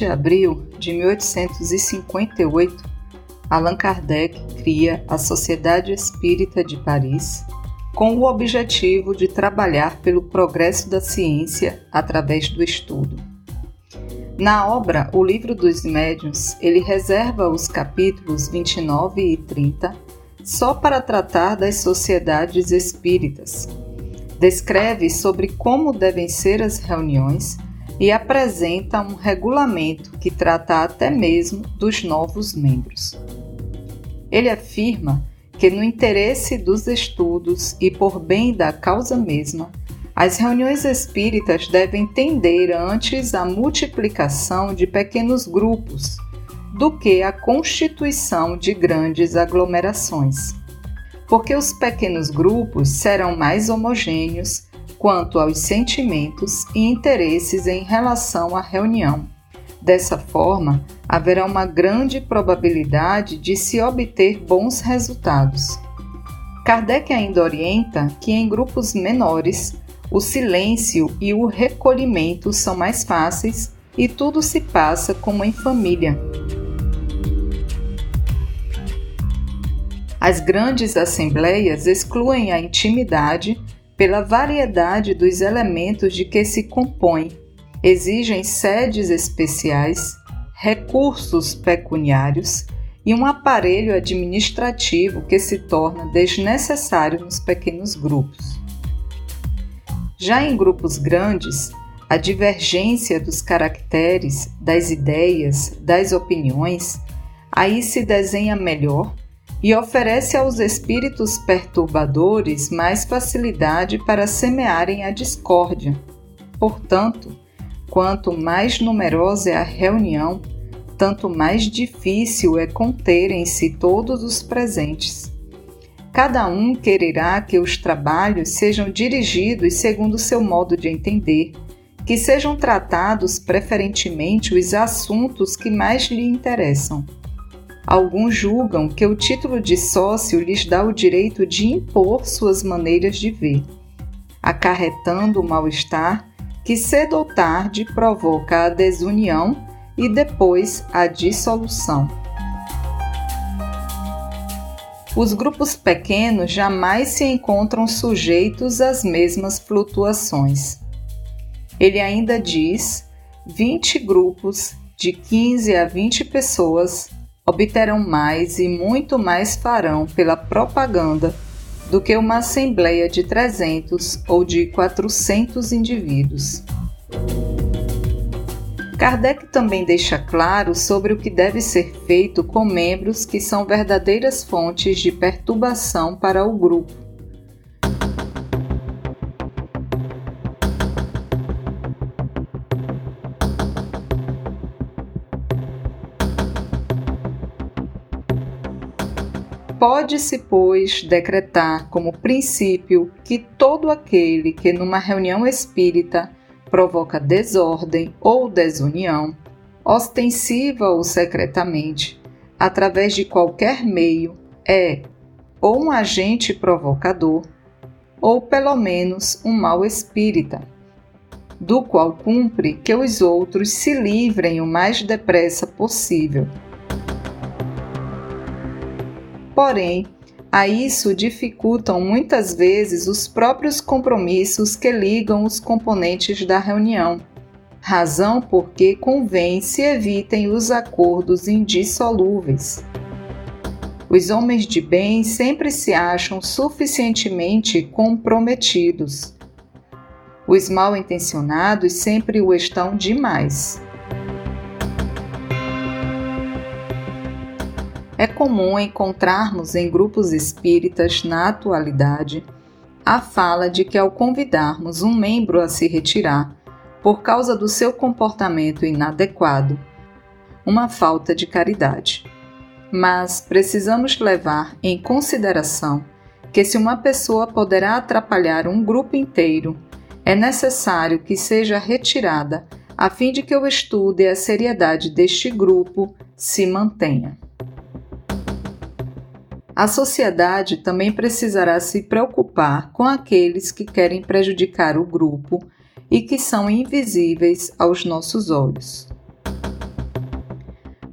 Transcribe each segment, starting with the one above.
1 de abril de 1858, Allan Kardec cria a Sociedade Espírita de Paris com o objetivo de trabalhar pelo progresso da ciência através do estudo. Na obra O Livro dos Médiuns, ele reserva os capítulos 29 e 30 só para tratar das sociedades espíritas. Descreve sobre como devem ser as reuniões e apresenta um regulamento que trata até mesmo dos novos membros. Ele afirma que, no interesse dos estudos e por bem da causa mesma, as reuniões espíritas devem tender antes à multiplicação de pequenos grupos do que à constituição de grandes aglomerações, porque os pequenos grupos serão mais homogêneos quanto aos sentimentos e interesses em relação à reunião. Dessa forma, haverá uma grande probabilidade de se obter bons resultados. Kardec ainda orienta que em grupos menores, o silêncio e o recolhimento são mais fáceis e tudo se passa como em família. As grandes assembleias excluem a intimidade pela variedade dos elementos de que se compõe, exigem sedes especiais, recursos pecuniários e um aparelho administrativo que se torna desnecessário nos pequenos grupos. Já em grupos grandes, a divergência dos caracteres, das ideias, das opiniões, aí se desenha melhor e oferece aos espíritos perturbadores mais facilidade para semearem a discórdia. Portanto, quanto mais numerosa é a reunião, tanto mais difícil é conterem-se todos os presentes. Cada um quererá que os trabalhos sejam dirigidos segundo seu modo de entender, que sejam tratados preferentemente os assuntos que mais lhe interessam Alguns julgam que o título de sócio lhes dá o direito de impor suas maneiras de ver, acarretando o mal-estar que cedo ou tarde provoca a desunião e depois a dissolução. Os grupos pequenos jamais se encontram sujeitos às mesmas flutuações. Ele ainda diz: 20 grupos de 15 a 20 pessoas obterão mais e muito mais farão pela propaganda do que uma assembleia de 300 ou de 400 indivíduos. Kardec também deixa claro sobre o que deve ser feito com membros que são verdadeiras fontes de perturbação para o grupo Pode-se, pois, decretar como princípio que todo aquele que numa reunião espírita provoca desordem ou desunião, ostensiva ou secretamente, através de qualquer meio, é ou um agente provocador, ou pelo menos um mau espírita, do qual cumpre que os outros se livrem o mais depressa possível Porém, a isso dificultam muitas vezes os próprios compromissos que ligam os componentes da reunião, razão porque convém se evitem os acordos indissolúveis. Os homens de bem sempre se acham suficientemente comprometidos. Os mal intencionados sempre o estão demais. É comum encontrarmos em grupos espíritas, na atualidade, a fala de que, ao convidarmos um membro a se retirar por causa do seu comportamento inadequado, uma falta de caridade. Mas precisamos levar em consideração que, se uma pessoa poderá atrapalhar um grupo inteiro, é necessário que seja retirada a fim de que o estudo e a seriedade deste grupo se mantenha. A sociedade também precisará se preocupar com aqueles que querem prejudicar o grupo e que são invisíveis aos nossos olhos.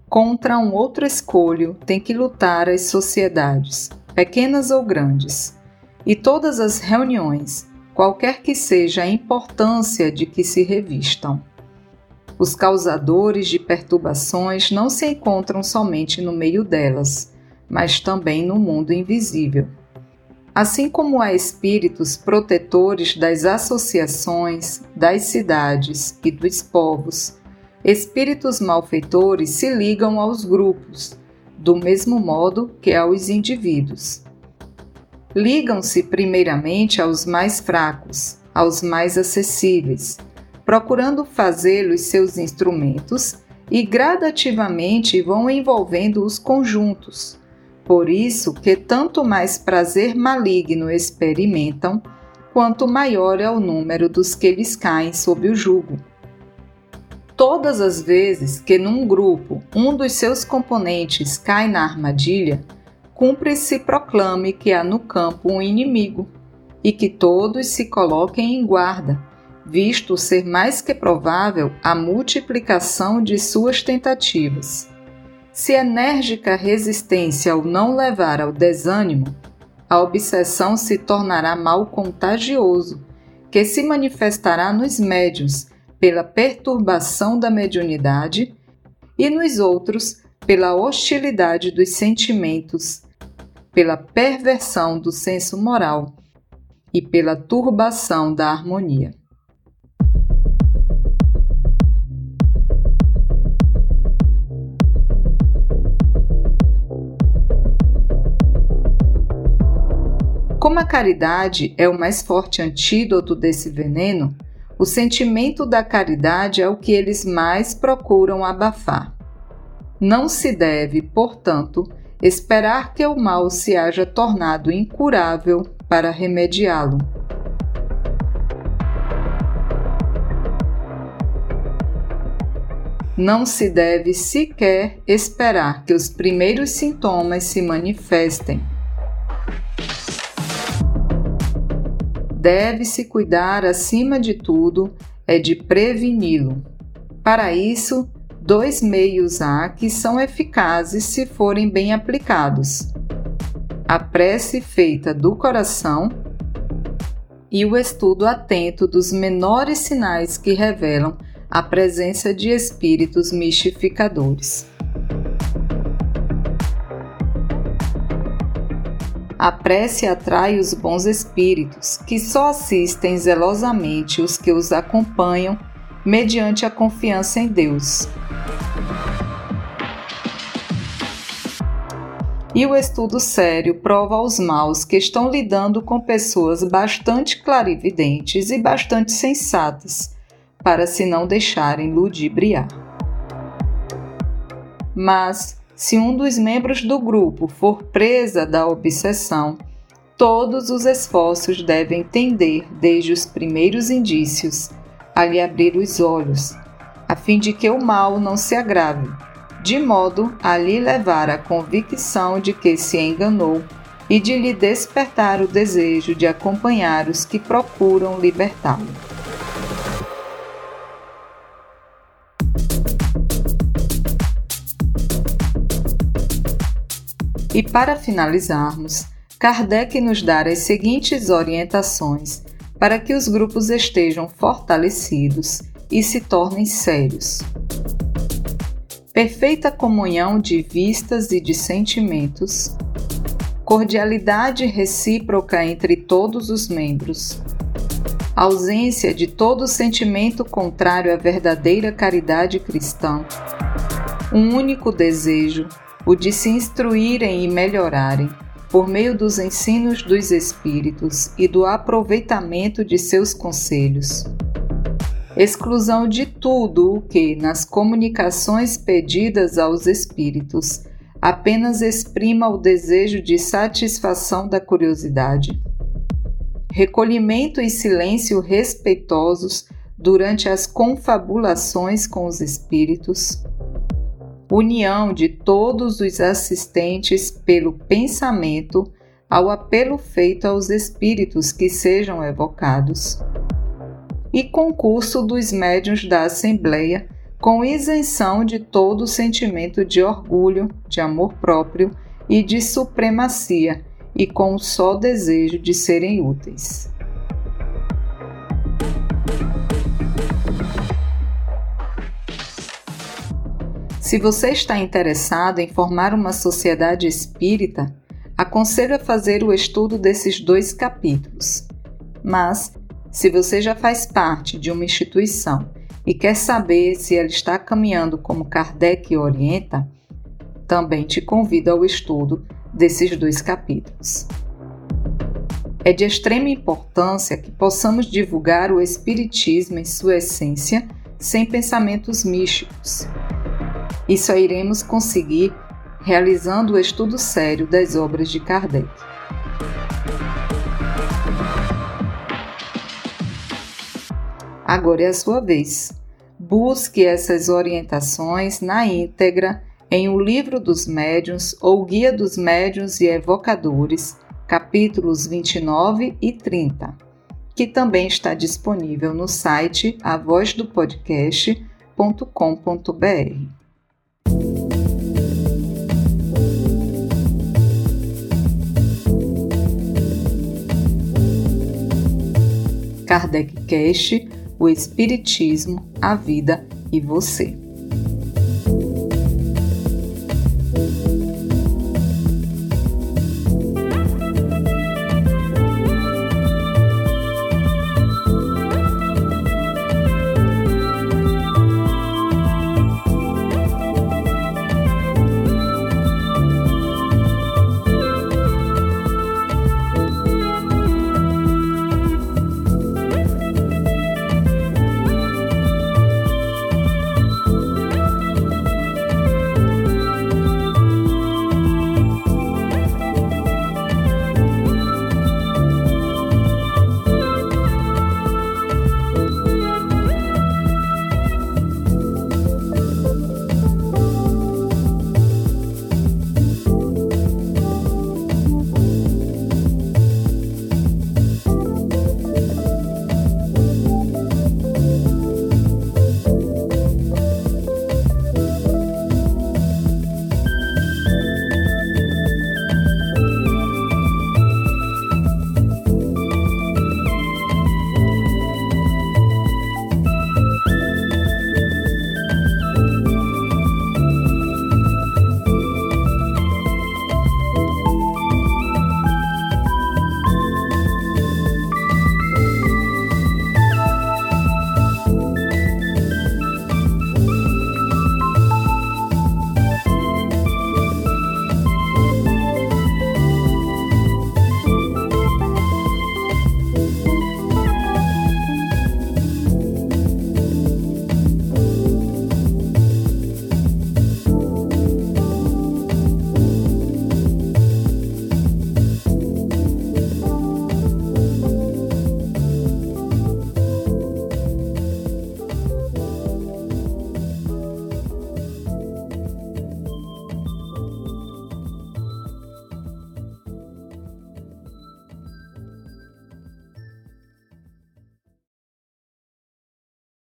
contra um outro escolho tem que lutar as sociedades, pequenas ou grandes, e todas as reuniões, qualquer que seja a importância de que se revistam. Os causadores de perturbações não se encontram somente no meio delas, mas também no mundo invisível. Assim como há espíritos protetores das associações, das cidades e dos povos, espíritos malfeitores se ligam aos grupos, do mesmo modo que aos indivíduos. Ligam-se primeiramente aos mais fracos, aos mais acessíveis, procurando fazê-los seus instrumentos e gradativamente vão envolvendo os conjuntos. Por isso que tanto mais prazer maligno experimentam, quanto maior é o número dos que lhes caem sob o jugo. Todas as vezes que num grupo um dos seus componentes cai na armadilha, cumpre-se proclame que há no campo um inimigo e que todos se coloquem em guarda, visto ser mais que provável a multiplicação de suas tentativas. Se enérgica resistência o não levar ao desânimo, a obsessão se tornará mal contagioso, que se manifestará nos médios pela perturbação da mediunidade e nos outros pela hostilidade dos sentimentos, pela perversão do senso moral e pela turbação da harmonia. Como a caridade é o mais forte antídoto desse veneno, o sentimento da caridade é o que eles mais procuram abafar. Não se deve, portanto, esperar que o mal se haja tornado incurável para remediá-lo. Não se deve sequer esperar que os primeiros sintomas se manifestem deve-se cuidar, acima de tudo, é de preveni-lo. Para isso, dois meios há que são eficazes se forem bem aplicados: a prece feita do coração e o estudo atento dos menores sinais que revelam a presença de espíritos mistificadores. A prece atrai os bons espíritos, que só assistem zelosamente os que os acompanham mediante a confiança em Deus. E o estudo sério prova aos maus que estão lidando com pessoas bastante clarividentes e bastante sensatas, para se não deixarem ludibriar. Mas, se um dos membros do grupo for presa da obsessão, todos os esforços devem tender, desde os primeiros indícios, a lhe abrir os olhos, a fim de que o mal não se agrave, de modo a lhe levar à convicção de que se enganou e de lhe despertar o desejo de acompanhar os que procuram libertá-lo. E para finalizarmos, Kardec nos dá as seguintes orientações para que os grupos estejam fortalecidos e se tornem sérios. Perfeita comunhão de vistas e de sentimentos, cordialidade recíproca entre todos os membros, ausência de todo sentimento contrário à verdadeira caridade cristã, um único desejo o de se instruírem e melhorarem por meio dos ensinos dos Espíritos e do aproveitamento de seus conselhos. Exclusão de tudo o que, nas comunicações pedidas aos Espíritos, apenas exprima o desejo de satisfação da curiosidade. Recolhimento e silêncio respeitosos durante as confabulações com os Espíritos união de todos os assistentes pelo pensamento ao apelo feito aos espíritos que sejam evocados, e concurso dos médiuns da Assembleia com isenção de todo sentimento de orgulho, de amor próprio e de supremacia, e com o só desejo de serem úteis. Se você está interessado em formar uma sociedade espírita, aconselho a fazer o estudo desses dois capítulos. Mas, se você já faz parte de uma instituição e quer saber se ela está caminhando como Kardec orienta, também te convido ao estudo desses dois capítulos. É de extrema importância que possamos divulgar o Espiritismo em sua essência sem pensamentos místicos e só iremos conseguir realizando o estudo sério das obras de Kardec. Agora é a sua vez. Busque essas orientações na íntegra em O Livro dos Médiuns ou Guia dos Médiuns e Evocadores, capítulos 29 e 30, que também está disponível no site avozdopodcast.com.br. Kardec Cast, o Espiritismo, a Vida e Você.